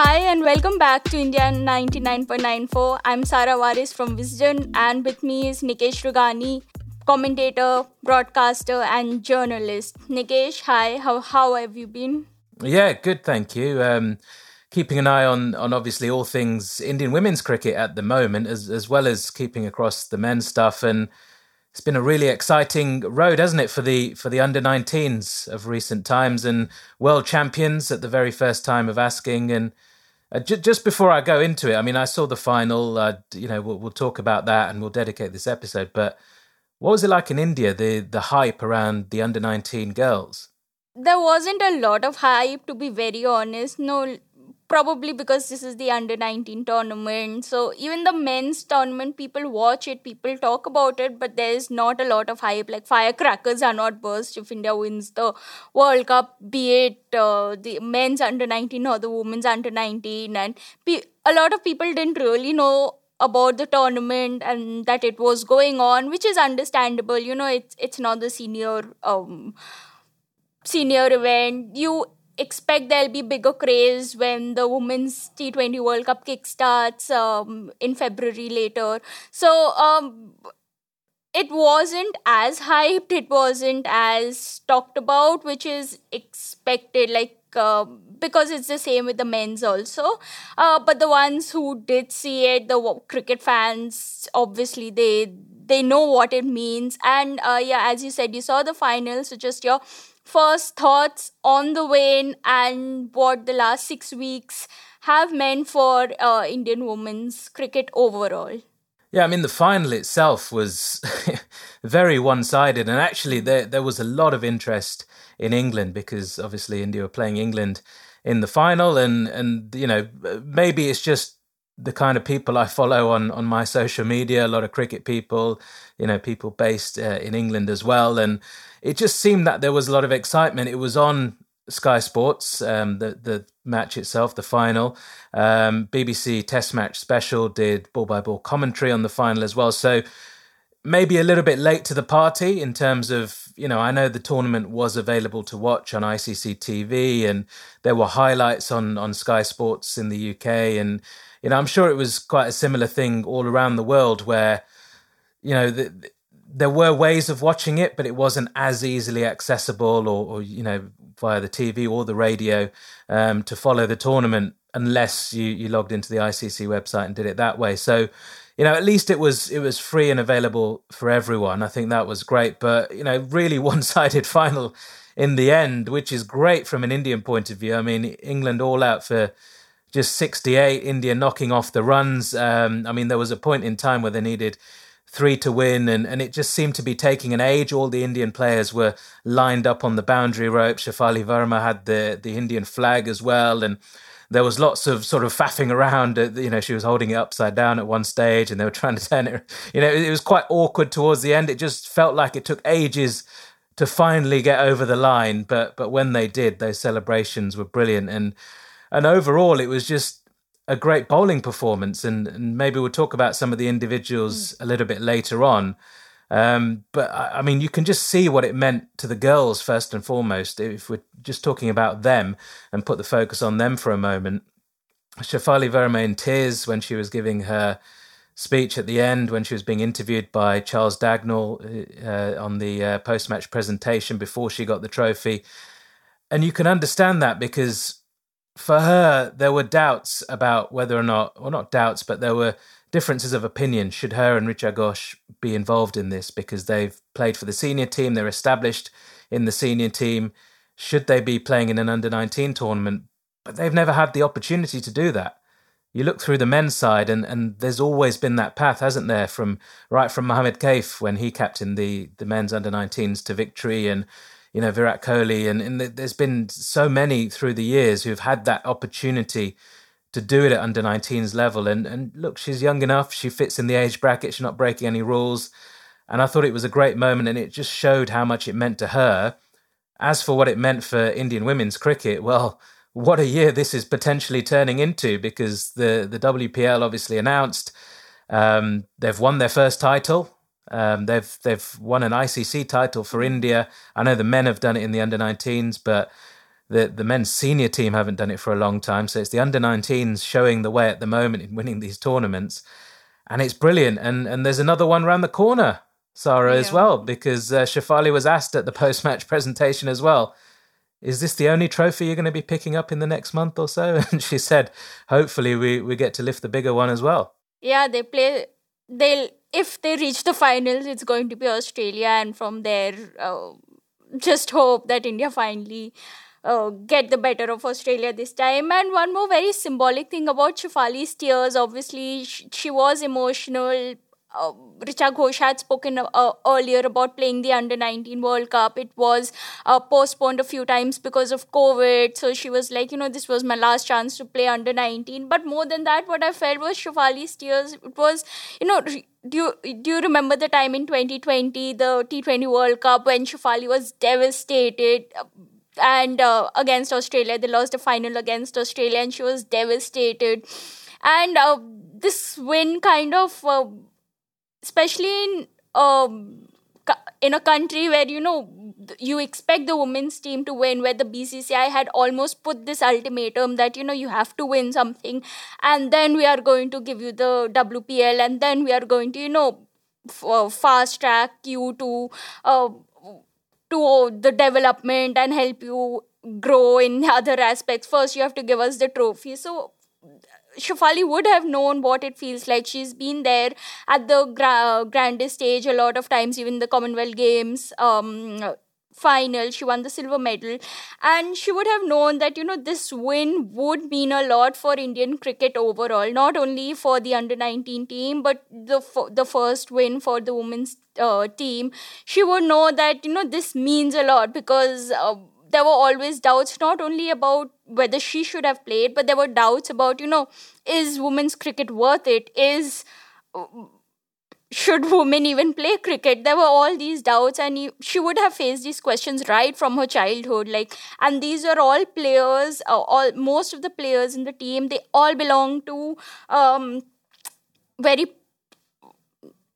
Hi and welcome back to India 99.94. I'm Sarah Waris from Wisden and with me is Nikesh Rughani, commentator, broadcaster and journalist. Nikesh, hi, how, how have you been? Yeah, good, thank you. Um, keeping an eye on, on obviously all things Indian women's cricket at the moment, as, as well as keeping across the men's stuff. And it's been a really exciting road, hasn't it, for the for the under 19s of recent times and world champions at the very first time of asking and uh, j- just before I go into it, I mean, I saw the final. Uh, you know, we'll, we'll, talk about that and we'll dedicate this episode. But what was it like in India? The the hype around the under nineteen girls. There wasn't a lot of hype, to be very honest. No, probably because this is the under 19 tournament. So even the men's tournament people watch it people talk about it but there's not a lot of hype. Like firecrackers are not burst if india wins the world cup be it uh, the men's under 19 or the women's under 19 and pe- a lot of people didn't really know about the tournament and that it was going on which is understandable. You know it's it's not the senior um senior event. You expect there'll be bigger craze when the women's T20 World Cup kickstarts um, in February later. So um, it wasn't as hyped, it wasn't as talked about, which is expected. Like uh, because it's the same with the men's also. Uh, but the ones who did see it, the cricket fans, obviously they they know what it means. And uh, yeah, as you said, you saw the final. So just your first thoughts on the wane and what the last six weeks have meant for uh, Indian women's cricket overall. Yeah, I mean the final itself was very one-sided, and actually there there was a lot of interest in England because obviously India were playing England in the final, and and you know maybe it's just the kind of people I follow on on my social media, a lot of cricket people, you know, people based uh, in England as well, and it just seemed that there was a lot of excitement. It was on Sky Sports, um, the the match itself, the final. Um, BBC Test Match Special did ball by ball commentary on the final as well. So maybe a little bit late to the party in terms of you know I know the tournament was available to watch on ICC TV and there were highlights on on Sky Sports in the UK and you know I'm sure it was quite a similar thing all around the world where you know the, there were ways of watching it, but it wasn't as easily accessible, or, or you know, via the TV or the radio um, to follow the tournament unless you you logged into the ICC website and did it that way. So, you know, at least it was it was free and available for everyone. I think that was great, but you know, really one sided final in the end, which is great from an Indian point of view. I mean, England all out for just 68, India knocking off the runs. Um, I mean, there was a point in time where they needed three to win, and, and it just seemed to be taking an age. All the Indian players were lined up on the boundary rope. Shefali Verma had the, the Indian flag as well, and there was lots of sort of faffing around. You know, she was holding it upside down at one stage, and they were trying to turn it. You know, it was quite awkward towards the end. It just felt like it took ages to finally get over the line, but but when they did, those celebrations were brilliant, and and overall, it was just a great bowling performance, and, and maybe we'll talk about some of the individuals mm. a little bit later on. Um, but I mean, you can just see what it meant to the girls first and foremost. If we're just talking about them and put the focus on them for a moment, Shefali Verma in tears when she was giving her speech at the end, when she was being interviewed by Charles Dagnall uh, on the uh, post-match presentation before she got the trophy, and you can understand that because for her, there were doubts about whether or not, or not doubts, but there were differences of opinion. Should her and Richa Ghosh be involved in this because they've played for the senior team, they're established in the senior team? Should they be playing in an under 19 tournament? But they've never had the opportunity to do that. You look through the men's side, and, and there's always been that path, hasn't there? From right from Mohammad Kaif when he captained the the men's under 19s to victory, and you know Virat Kohli, and, and there's been so many through the years who've had that opportunity to do it at under 19s level. And and look, she's young enough. She fits in the age bracket. She's not breaking any rules. And I thought it was a great moment, and it just showed how much it meant to her. As for what it meant for Indian women's cricket, well, what a year this is potentially turning into because the the WPL obviously announced um, they've won their first title. Um, they've they've won an ICC title for India. I know the men have done it in the under 19s, but the the men's senior team haven't done it for a long time. So it's the under 19s showing the way at the moment in winning these tournaments, and it's brilliant. And and there's another one around the corner, Sarah, yeah. as well, because uh, Shefali was asked at the post match presentation as well. Is this the only trophy you're going to be picking up in the next month or so? And she said, hopefully we, we get to lift the bigger one as well. Yeah, they play. They'll if they reach the finals, it's going to be Australia, and from there, uh, just hope that India finally uh, get the better of Australia this time. And one more very symbolic thing about Shefali's tears obviously, she, she was emotional. Uh, Richa Ghosh had spoken uh, earlier about playing the under 19 World Cup. It was uh, postponed a few times because of COVID. So she was like, you know, this was my last chance to play under 19. But more than that, what I felt was Shefali's tears. It was, you know, do you, do you remember the time in 2020, the T20 World Cup, when Shefali was devastated? and uh, against Australia. They lost the final against Australia, and she was devastated. And uh, this win kind of, uh, especially in um, in a country where you know you expect the women's team to win, where the BCCI had almost put this ultimatum that you know you have to win something, and then we are going to give you the WPL, and then we are going to you know f- uh, fast track you to uh, to the development and help you grow in other aspects. First, you have to give us the trophy. So, Shefali would have known what it feels like. She's been there at the gra- grandest stage a lot of times, even the Commonwealth Games. Um, final she won the silver medal and she would have known that you know this win would mean a lot for indian cricket overall not only for the under 19 team but the the first win for the women's uh, team she would know that you know this means a lot because uh, there were always doubts not only about whether she should have played but there were doubts about you know is women's cricket worth it? Is should women even play cricket? There were all these doubts and she would have faced these questions right from her childhood like and these are all players uh, all most of the players in the team they all belong to um, very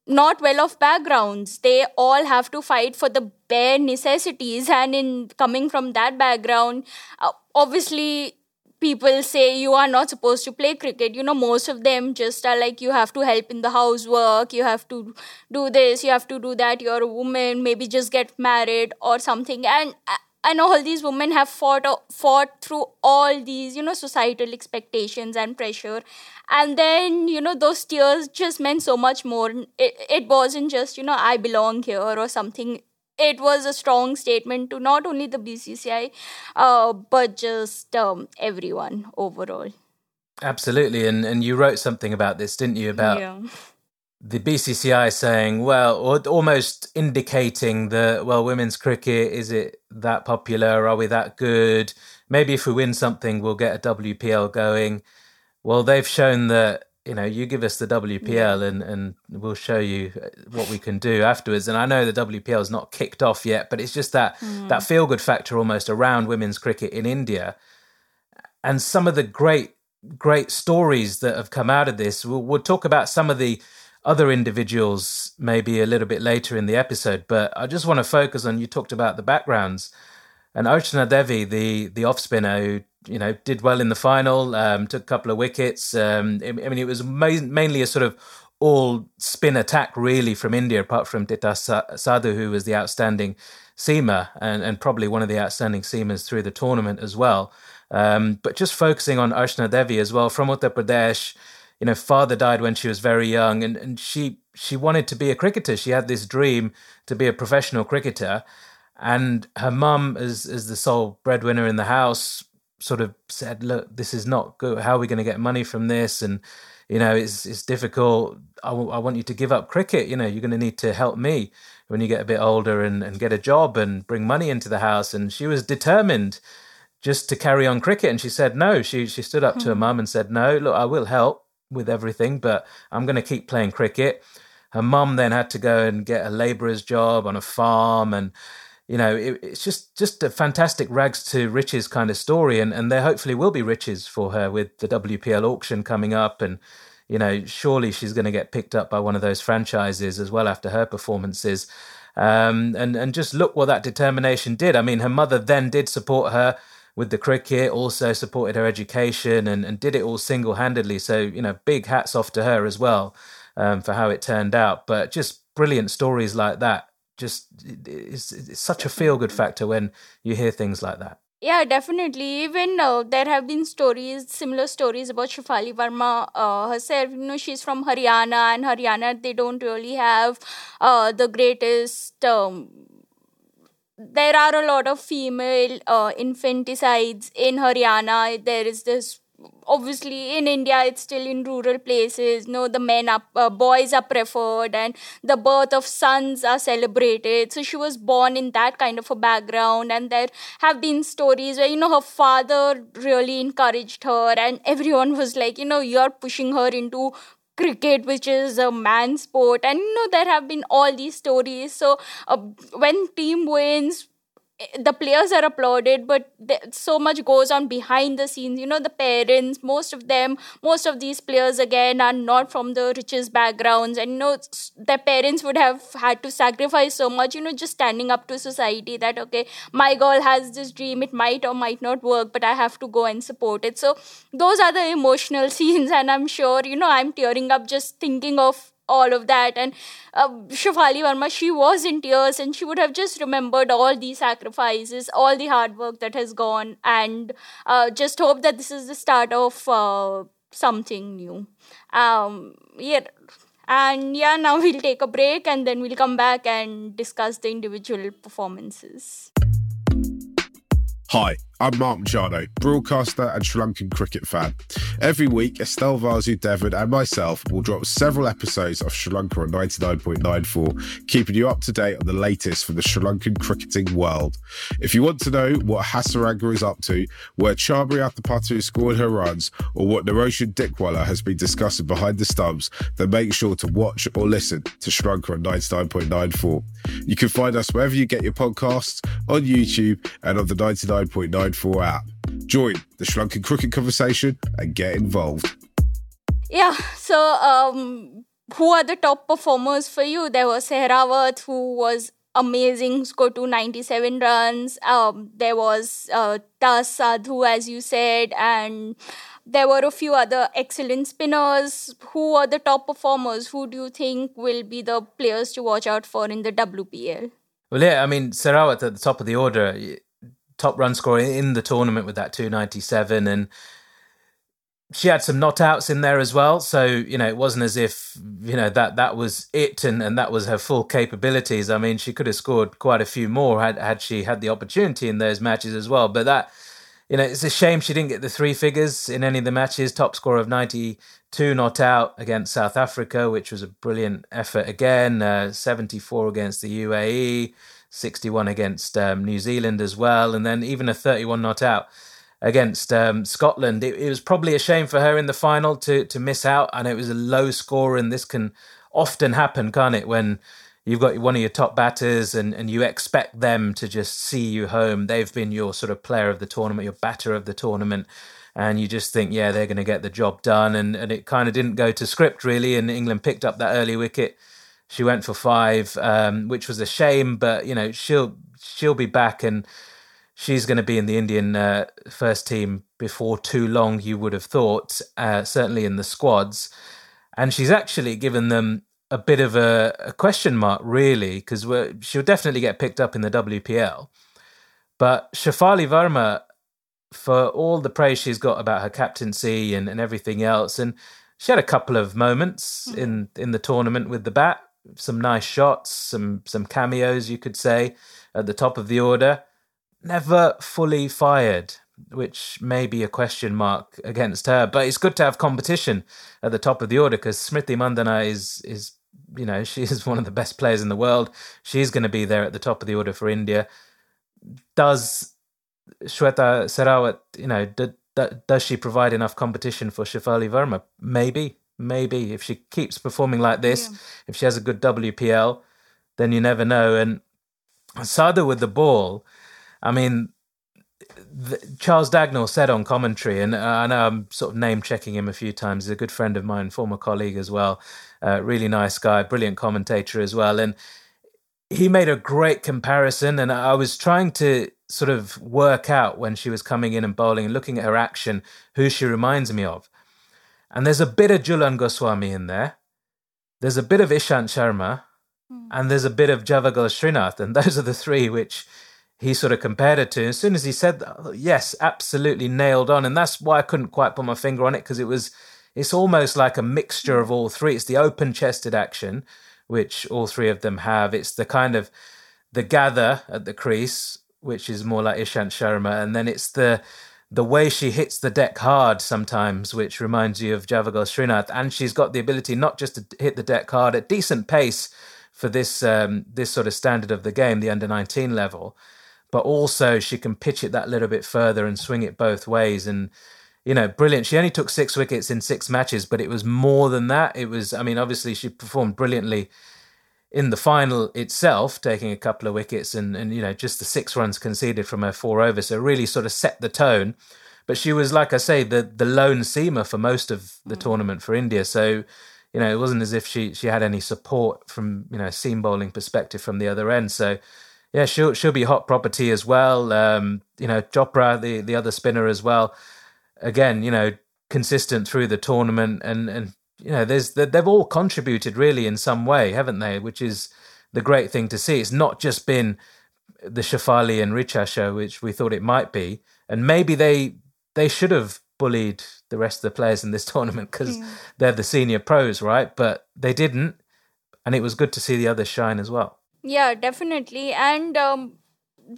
not well off backgrounds. They all have to fight for the bare necessities. And in coming from that background uh, obviously people say you are not supposed to play cricket. You know most of them just are like you have to help in the housework you have to do this you have to do that you're a woman maybe just get married or something. And and all these women have fought fought through all these you know societal expectations and pressure and then you know those tears just meant so much more it, it wasn't just you know i belong here or something it was a strong statement to not only the BCCI, uh, but just um, everyone overall. Absolutely, and and you wrote something about this, didn't you? About yeah. The BCCI saying, well, or almost indicating that, well, women's cricket is it that popular? Are we that good? Maybe if we win something, we'll get a WPL going. Well, they've shown that you know, you give us the WPL and, and we'll show you uh, what we can do afterwards. And I know the WPL is not kicked off yet, but it's just that mm. that feel good factor almost around women's cricket in India. And some of the great great stories that have come out of this. We'll, we'll talk about some of the other individuals maybe a little bit later in the episode, but I just want to focus on you talked about the backgrounds. And Archana Devi, the the off spinner who you know, did well in the final, um, took a couple of wickets. Um, I mean, it was ma- mainly a sort of all spin attack, really, from India, apart from Titas Sadhu, who was the outstanding seamer and, and probably one of the outstanding seamers through the tournament as well. Um, but just focusing on Archana Devi as well, from Uttar Pradesh, you know, father died when she was very young, and, and she she wanted to be a cricketer. She had this dream to be a professional cricketer, and her mum, as as the sole breadwinner in the house, sort of said, "Look, this is not good. How are we going to get money from this?" And you know, it's it's difficult. I, w- I want you to give up cricket. You know, you're going to need to help me when you get a bit older and, and get a job and bring money into the house. And she was determined just to carry on cricket. And she said no. She she stood up mm-hmm. to her hmm. mum and said, No, look, I will help with everything, but I'm going to keep playing cricket. Her mum then had to go and get a labourer's job on a farm and you know, it, it's just just a fantastic rags to riches kind of story, and and there hopefully will be riches for her with the WPL auction coming up, and you know, surely she's going to get picked up by one of those franchises as well after her performances. Um, and and just look what that determination did. I mean, her mother then did support her with the cricket, also supported her education, and, and did it all single handedly. So you know, big hats off to her as well um, for how it turned out. But just brilliant stories like that just it's, it's such a feel good factor when you hear things like that. Yeah, definitely. Even uh, there have been stories, similar stories about Shefali Verma uh, herself. You know, she's from Haryana, and Haryana they don't really have uh, the greatest. Um, there are a lot of female uh, infanticides in Haryana. There is this obviously in india it's still in rural places no the men are uh, boys are preferred and the birth of sons are celebrated so she was born in that kind of a background and there have been stories where you know her father really encouraged her and everyone was like you know you're pushing her into cricket which is a man sport. And you know there have been all these stories. So uh, when team wins the players are applauded but so much goes on behind the scenes. You know the parents most of them most of these players again are not from the richest backgrounds. And you know their parents would have had to sacrifice so much you know just standing up to society that okay my girl has this dream. It might or might not work but i have to go and support it. So those are the emotional scenes and i'm sure you know i'm tearing up just thinking of all of that. And uh, Shefali Verma, she was in tears and she would have just remembered all these sacrifices, all the hard work that has gone, and uh, just hope that this is the start of uh, something new. Um, yeah. And yeah, now we'll take a break and then we'll come back and discuss the individual performances. Hi, I'm Mark Machado, broadcaster and Sri Lankan cricket fan. Every week, Estelle Vasudevan and myself will drop several episodes of Sri Lanka on 99.94, keeping you up to date on the latest from the Sri Lankan cricketing world. If you want to know what Hasaranga is up to, where Chamari Athapattu scored her runs, or what Niroshan Dickwella has been discussing behind the stumps, then make sure to watch or listen to Sri Lanka on 99.94. You can find us wherever you get your podcasts, on YouTube, and on the 99.94 4 app. Join the Sri Lankan cricket conversation and get involved. Yeah, so um, who are the top performers for you? There was Sehrawat, who was amazing, scored 297 runs. Um, there was uh, Titas Sadhu, as you said, and there were a few other excellent spinners. Who are the top performers? Who do you think will be the players to watch out for in the WPL? Well, yeah, I mean, Sehrawat at the top of the order top run scorer in the tournament with that 297 and she had some not outs in there as well. So you know it wasn't as if you know that that was it and, and that was her full capabilities. I mean she could have scored quite a few more had had she had the opportunity in those matches as well. But that you know it's a shame she didn't get the three figures in any of the matches. Top score of 92 not out against south africa which was a brilliant effort again uh, 74 against the uae 61 against um, New Zealand as well, and then even a 31 not out against um, Scotland. It, it, was probably a shame for her in the final to to miss out. and it was a low score, and this can often happen, can't it? When you've got one of your top batters and, and you expect them to just see you home. They've been your sort of player of the tournament, your batter of the tournament. And you just think, yeah, they're going to get the job done. And, and it kind of didn't go to script, really. And England picked up that early wicket she went for five, um, which was a shame, but you know she'll she'll be back and she's going to be in the Indian uh, first team before too long. You would have thought, uh, certainly in the squads, and she's actually given them a bit of a, a question mark, really, because she'll definitely get picked up in the WPL. But Shefali Verma, for all the praise she's got about her captaincy and, and everything else, and she had a couple of moments mm-hmm. in in the tournament with the bat some nice shots, some some cameos, you could say, at the top of the order. Never fully fired, which may be a question mark against her. But it's good to have competition at the top of the order because Smriti Mandhana is is you know she is one of the best players in the world. She's going to be there at the top of the order for India. Does Shweta Sehrawat, you know, did, does she provide enough competition for Shafali Verma? Maybe, maybe. If she keeps performing like this, yeah. if she has a good WPL, then you never know. And Sadhu with the ball, I mean, the, Charles Dagnall said on commentary, and I know I'm sort of name checking him a few times. He's a good friend of mine, former colleague as well. Uh, really nice guy, brilliant commentator as well. And he made a great comparison. And I was trying to sort of work out when she was coming in and bowling and looking at her action who she reminds me of. And there's a bit of Jhulan Goswami in there. There's a bit of Ishant Sharma. Mm. And there's a bit of Javagal Srinath. And those are the three which he sort of compared it to. As soon as he said that, yes, absolutely nailed on. And that's why I couldn't quite put my finger on it because it was, it's almost like a mixture of all three. It's the open chested action, which all three of them have. It's the kind of the gather at the crease, which is more like Ishant Sharma. And then it's the, the way she hits the deck hard sometimes, which reminds you of Javagal Srinath. And she's got the ability not just to hit the deck hard at decent pace for this um, this sort of standard of the game, the under 19 level, but also she can pitch it that little bit further and swing it both ways. And, you know, brilliant. She only took six wickets in six matches, but it was more than that. It was, I mean, obviously she performed brilliantly in the final itself, taking a couple of wickets and, and, you know, just the six runs conceded from her four overs. So really sort of set the tone. But she was, like I say, the, the lone seamer for most of the mm. tournament for India. So, you know, it wasn't as if she, she had any support from, you know, seam bowling perspective from the other end. So, yeah, she'll she'll be hot property as well. Um, you know, Chopra, the the other spinner as well. Again, you know, consistent through the tournament, and and you know, there's they've all contributed really in some way, haven't they? Which is the great thing to see. It's not just been the Shafali and Richa show, which we thought it might be, and maybe they they should have bullied the rest of the players in this tournament because yeah. they're the senior pros, right? But they didn't, and it was good to see the others shine as well. Yeah, definitely. And um,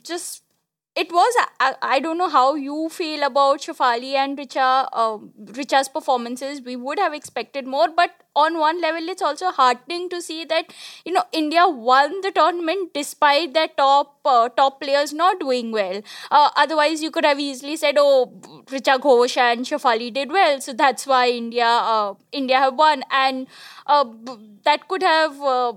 just it was I, I don't know how you feel about Shafali and Richa uh, Richa's performances. We would have expected more, but on one level, it's also heartening to see that you know India won the tournament despite their top uh, top players not doing well. Uh, otherwise, you could have easily said, "Oh, Richa Ghosh and Shafali did well, so that's why India uh, India have won," and uh, that could have uh,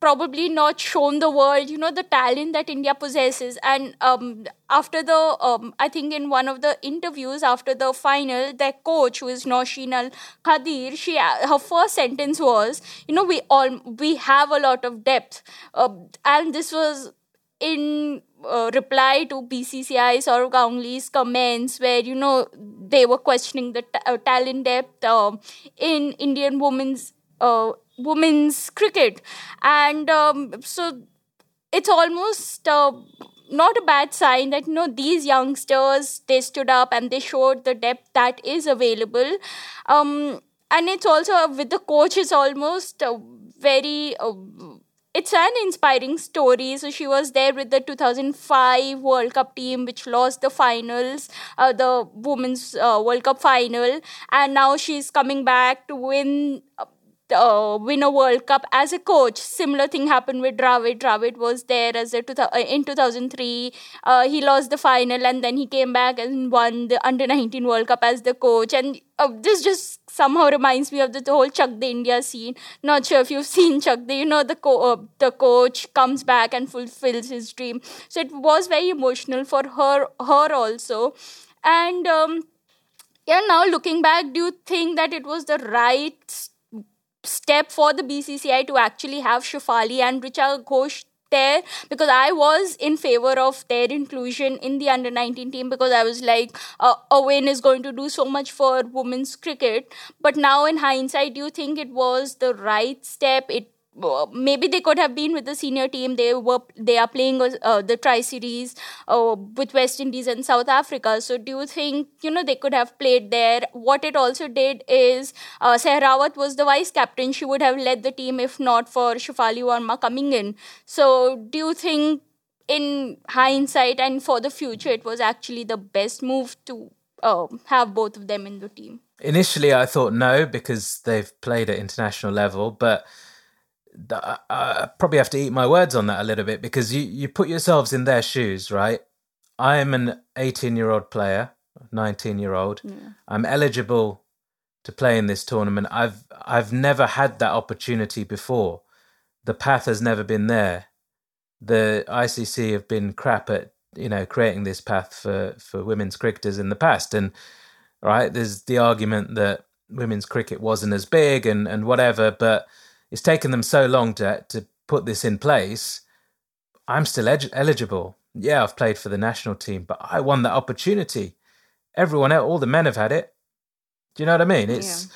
probably not shown the world you know the talent that india possesses. And um, after the um, i think in one of the interviews after the final their coach who is Nooshin Al Khadeer she her first sentence was you know we all we have a lot of depth. Uh, and this was in uh, reply to BCCI Sourav Ganguly's comments, where you know they were questioning the t- uh, talent depth uh, in Indian women's uh, women's cricket, and um, so it's almost uh, not a bad sign that you know these youngsters they stood up and they showed the depth that is available. Um, and it's also uh, with the coach it's almost uh, very uh, it's an inspiring story. So she was there with the 2005 World Cup team, which lost the finals, uh, the Women's uh, World Cup final, and now she's coming back to win uh, win a World Cup as a coach. Similar thing happened with Dravid. Dravid was there as a two, uh, in 2003. Uh, he lost the final and then he came back and won the under 19 World Cup as the coach. And uh, this just somehow reminds me of the, the, whole Chak De India scene. Not sure if you've seen Chak De. You know the co- uh, the coach comes back and fulfills his dream. So it was very emotional for her her also. And um, yeah, now looking back, do you think that it was the right step for the BCCI to actually have Shafali and Richa Ghosh there because I was in favor of their inclusion in the under 19 team because I was like, uh, Owen is going to do so much for women's cricket. But now, in hindsight, do you think it was the right step? It maybe they could have been with the senior team. They were they are playing uh, the Tri Series uh, with West Indies and South Africa. So do you think you know they could have played there? What it also did is uh, Sehrawat was the vice captain. She would have led the team if not for Shafali Verma coming in. So do you think? In hindsight and for the future, it was actually the best move to uh, have both of them in the team. Initially, I thought no because they've played at international level, but I probably have to eat my words on that a little bit because you, you put yourselves in their shoes, right? I'm an 18 year old player, 19 year old. Yeah. I'm eligible to play in this tournament. I've I've never had that opportunity before. The path has never been there. The ICC have been crap at you know creating this path for for women's cricketers in the past, and right there's the argument that women's cricket wasn't as big and and whatever, but it's taken them so long to to put this in place. I'm still ed- eligible. Yeah, I've played for the national team, but I won that opportunity. Everyone else, all the men have had it. Do you know what I mean? It's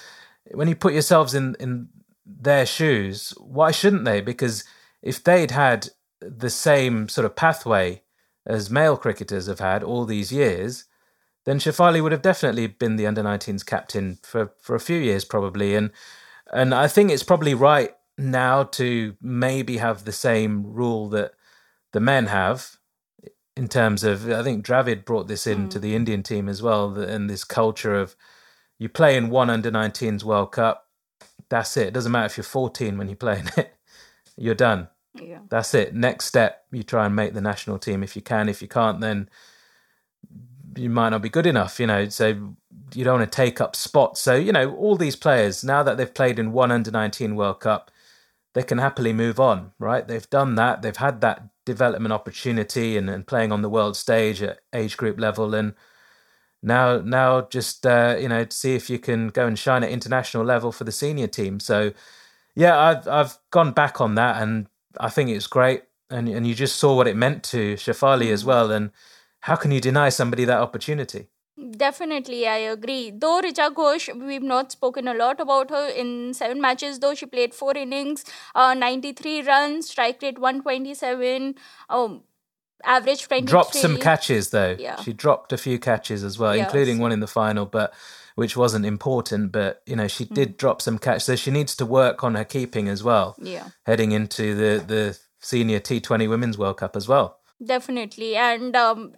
yeah. when you put yourselves in in their shoes. Why shouldn't they? Because if they'd had the same sort of pathway as male cricketers have had all these years, then Shefali would have definitely been the under 19s captain for, for a few years probably. And and I think it's probably right now to maybe have the same rule that the men have in terms of I think Dravid brought this into mm. the Indian team as well, and this culture of you play in one under 19s World Cup, that's it. It doesn't matter if you're 14 when you play in it, you're done. Yeah. That's it. Next step, you try and make the national team if you can. If you can't, then you might not be good enough, you know. So you don't want to take up spots. So, you know, all these players, now that they've played in one under 19 World Cup, they can happily move on, right? They've done that. They've had that development opportunity and, and playing on the world stage at age group level. And now, now just, uh, you know, see if you can go and shine at international level for the senior team. So, yeah, I've, I've gone back on that and I think it's great. And, and you just saw what it meant to Shefali as mm. well. And how can you deny somebody that opportunity? Definitely, I agree. Though Richa Ghosh, we've not spoken a lot about her in seven matches, though she played four innings, uh, 93 runs, strike rate 127, um, average 23. Dropped some catches, though. Yeah. She dropped a few catches as well, yes. including one in the final, but which wasn't important. But, you know, she did mm. drop some catches. So she needs to work on her keeping as well. Yeah. Heading into the, the senior T20 Women's World Cup as well. Definitely. And um,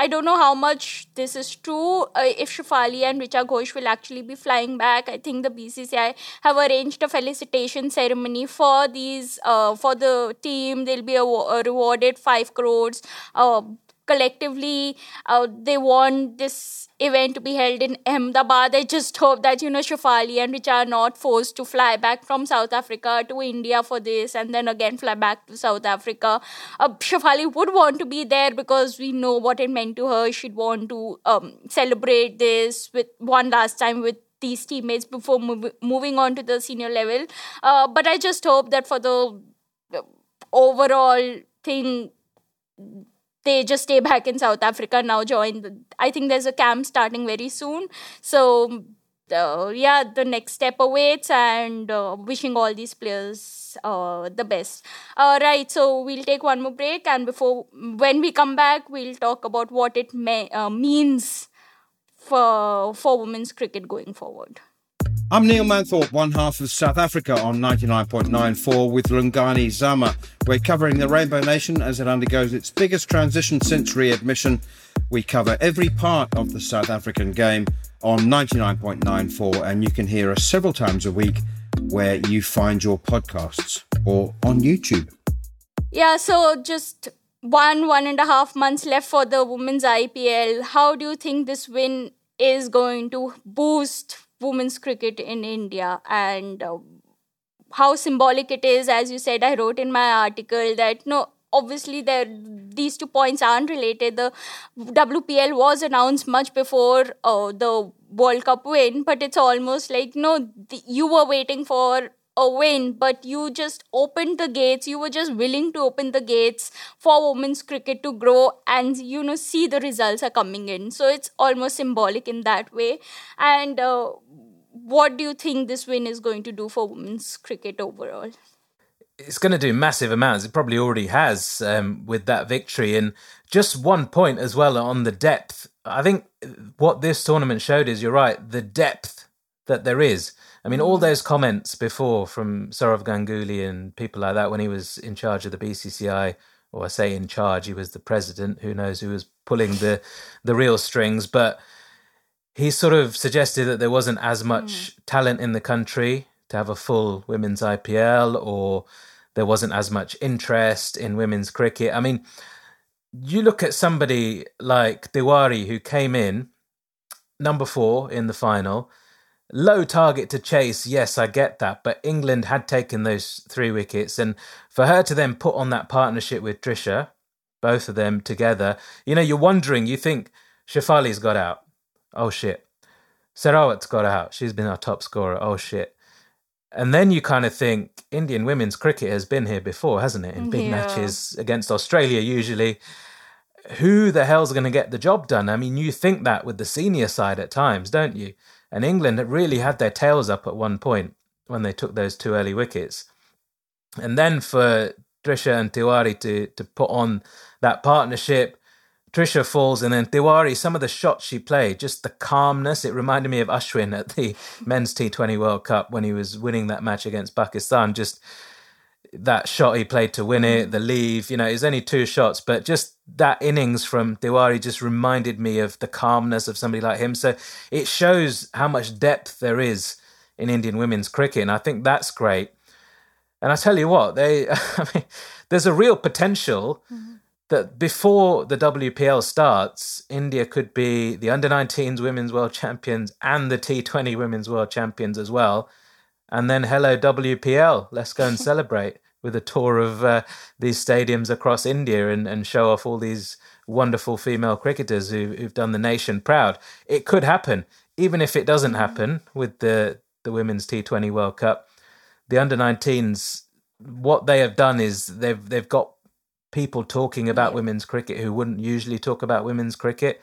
I don't know how much this is true. Uh, if Shefali and Richa Ghosh will actually be flying back, I think the BCCI have arranged a felicitation ceremony for these uh, for the team. They'll be aw- rewarded five crores. Uh, collectively, uh, they want this event to be held in Ahmedabad. I just hope that you know Shefali and Richa are not forced to fly back from South Africa to India for this and then again fly back to South Africa. Uh, Shefali would want to be there because we know what it meant to her. She'd want to um, celebrate this with one last time with these teammates before mov- moving on to the senior level. Uh, but I just hope that for the overall thing just stay back in South Africa now. Join. I think there's a camp starting very soon. So uh, yeah, the next step awaits, and uh, wishing all these players uh, the best. All right, so we'll take one more break, and before when we come back, we'll talk about what it may, uh, means for for women's cricket going forward. I'm Neil Manthorp, one half of South Africa on 99.94 with Lungani Zama. We're covering the Rainbow Nation as it undergoes its biggest transition since readmission. We cover every part of the South African game on 99.94, and you can hear us several times a week where you find your podcasts or on YouTube. Yeah, so just one, one and a half months left for the women's IPL. How do you think this win is going to boost women's cricket in India and uh, how symbolic it is. As you said, I wrote in my article that no, obviously there these two points aren't related. The WPL was announced much before uh, the World Cup win, but it's almost like no, the, you were waiting for a win, but you just opened the gates. You were just willing to open the gates for women's cricket to grow and, you know, see the results are coming in. So it's almost symbolic in that way. And uh, what do you think this win is going to do for women's cricket overall? It's going to do massive amounts. It probably already has um, with that victory. And just one point as well on the depth. I think what this tournament showed is you're right, the depth that there is. I mean, all mm. those comments before from Sourav Ganguly and people like that when he was in charge of the BCCI, or I say in charge, he was the president. Who knows who was pulling the the real strings? But he sort of suggested that there wasn't as much mm. talent in the country to have a full women's IPL, or there wasn't as much interest in women's cricket. I mean, you look at somebody like Tiwari who came in number four in the final. Low target to chase, yes, I get that. But England had taken those three wickets. And for her to then put on that partnership with Trisha, both of them together, you know, you're wondering, you think Shefali's got out. Oh shit. Sehrawat's got out. She's been our top scorer. Oh shit. And then you kind of think Indian women's cricket has been here before, hasn't it? In big yeah. matches against Australia, usually. Who the hell's going to get the job done? I mean, you think that with the senior side at times, don't you? And England really had their tails up at one point when they took those two early wickets. And then for Trisha and Tiwari to, to put on that partnership, Trisha falls, and then Tiwari, some of the shots she played, just the calmness. It reminded me of Ashwin at the men's T20 World Cup when he was winning that match against Pakistan. Just that shot he played to win it, the leave, you know, it's only two shots, but just that innings from Tiwari just reminded me of the calmness of somebody like him. So it shows how much depth there is in Indian women's cricket, and I think that's great. And I tell you what, they, I mean, there's a real potential. Mm-hmm that before the WPL starts, India could be the under 19s women's world champions and the T20 women's world champions as well. And then, hello, WPL, let's go and celebrate with a tour of uh, these stadiums across India and, and show off all these wonderful female cricketers who, who've done the nation proud. It could happen, even if it doesn't happen with the, the Women's T20 World Cup. The under 19s, what they have done is they've they've got people talking about yeah. women's cricket who wouldn't usually talk about women's cricket,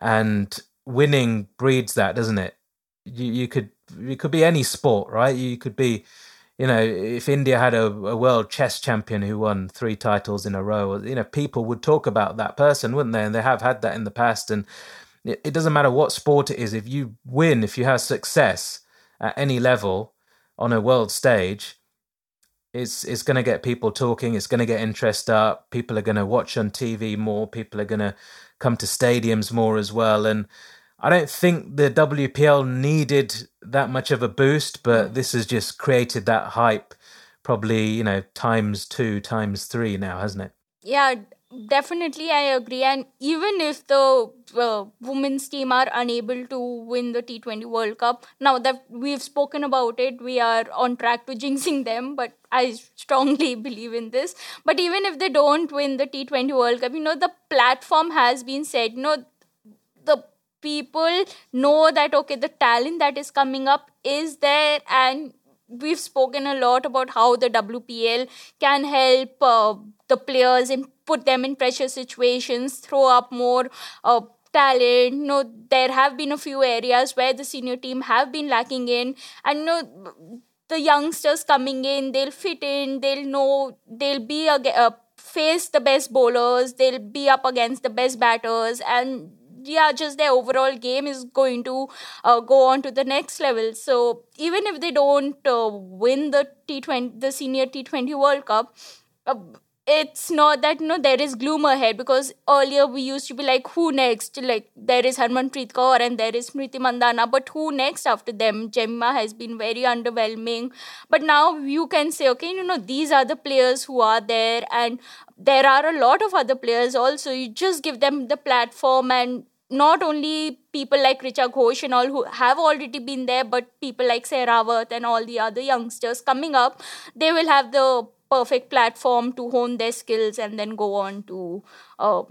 and winning breeds that, doesn't it? You you could you could be any sport, right? You could be, you know, if India had a, a world chess champion who won three titles in a row, you know, people would talk about that person, wouldn't they? And they have had that in the past, and it, it doesn't matter what sport it is. If you win, if you have success at any level on a world stage, it's it's going to get people talking. It's going to get interest up. People are going to watch on TV more. People are going to come to stadiums more as well. And I don't think the WPL needed that much of a boost, but this has just created that hype, probably you know times two, times three now, hasn't it? Yeah, definitely i agree. And even if the uh, women's team are unable to win the t20 world cup now that we've spoken about it we are on track to jinxing them but i strongly believe in this. But even if they don't win the t20 world cup you know the platform has been set you know people know that okay the talent that is coming up is there and we've spoken a lot about how the wpl can help uh, the players and put them in pressure situations, throw up more uh, talent. You know, there have been a few areas where the senior team have been lacking in, and you know, the youngsters coming in, they'll fit in, they'll know, they'll be a, uh, face the best bowlers, they'll be up against the best batters, and yeah, just their overall game is going to uh, go on to the next level. So even if they don't uh, win the T20, the senior T20 World Cup, uh, it's not that you know there is gloom ahead because earlier we used to be like who next? Like there is Harmanpreet Kaur and there is Smriti Mandhana but who next after them? Jemimah has been very underwhelming. But now you can say okay you know these are the players who are there and there are a lot of other players also. You just give them the platform and not only people like Richa Ghosh and all who have already been there, but people like Sehrawat and all the other youngsters coming up, they will have the perfect platform to hone their skills and then go on to uh,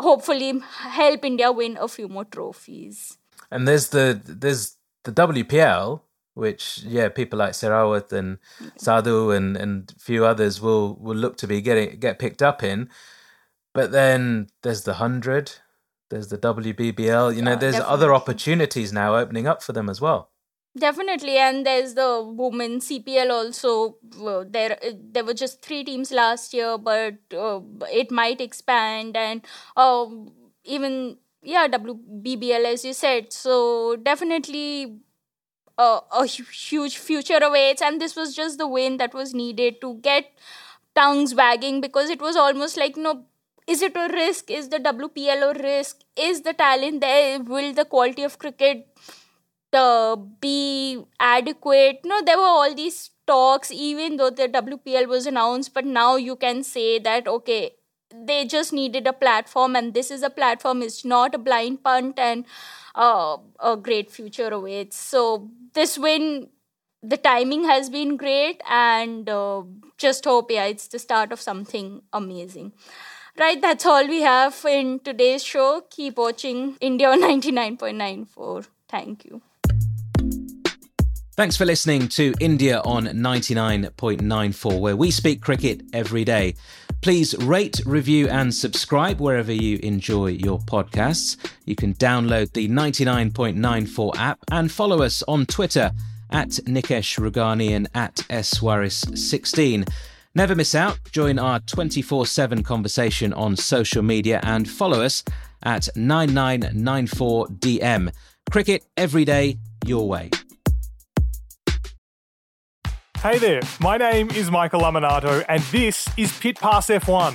hopefully help India win a few more trophies. And there's the there's the WPL, which yeah, people like Sehrawat and Sadhu and and few others will will look to be getting get picked up in. But then there's the hundred, there's the WBBL. You know, there's definitely. other opportunities now opening up for them as well. Definitely, and there's the women CPL also. Uh, there, uh, there were just three teams last year, but uh, it might expand, and uh, even yeah, WBBL as you said. So definitely, uh, a huge future awaits, and this was just the win that was needed to get tongues wagging because it was almost like you know is it a risk? Is the WPL a risk? Is the talent there? Will the quality of cricket uh, be adequate. No, there were all these talks, even though the WPL was announced, but now you can say that okay, they just needed a platform, and this is a platform. It's not a blind punt, and uh, a great future awaits. So this win, the timing has been great, and uh, just hope yeah, it's the start of something amazing. Right, that's all we have in today's show. Keep watching India 99.94. Thank you. Thanks for listening to India on 99.94, where we speak cricket every day. Please rate, review, and subscribe wherever you enjoy your podcasts. You can download the 99.94 app and follow us on Twitter at Nikesh Rughani and at swaris16. Never miss out. Join our 24 7 conversation on social media and follow us at 9994DM. Cricket every day, your way. Hey there, my name is Michael Lamonato, and this is Pit Pass F1,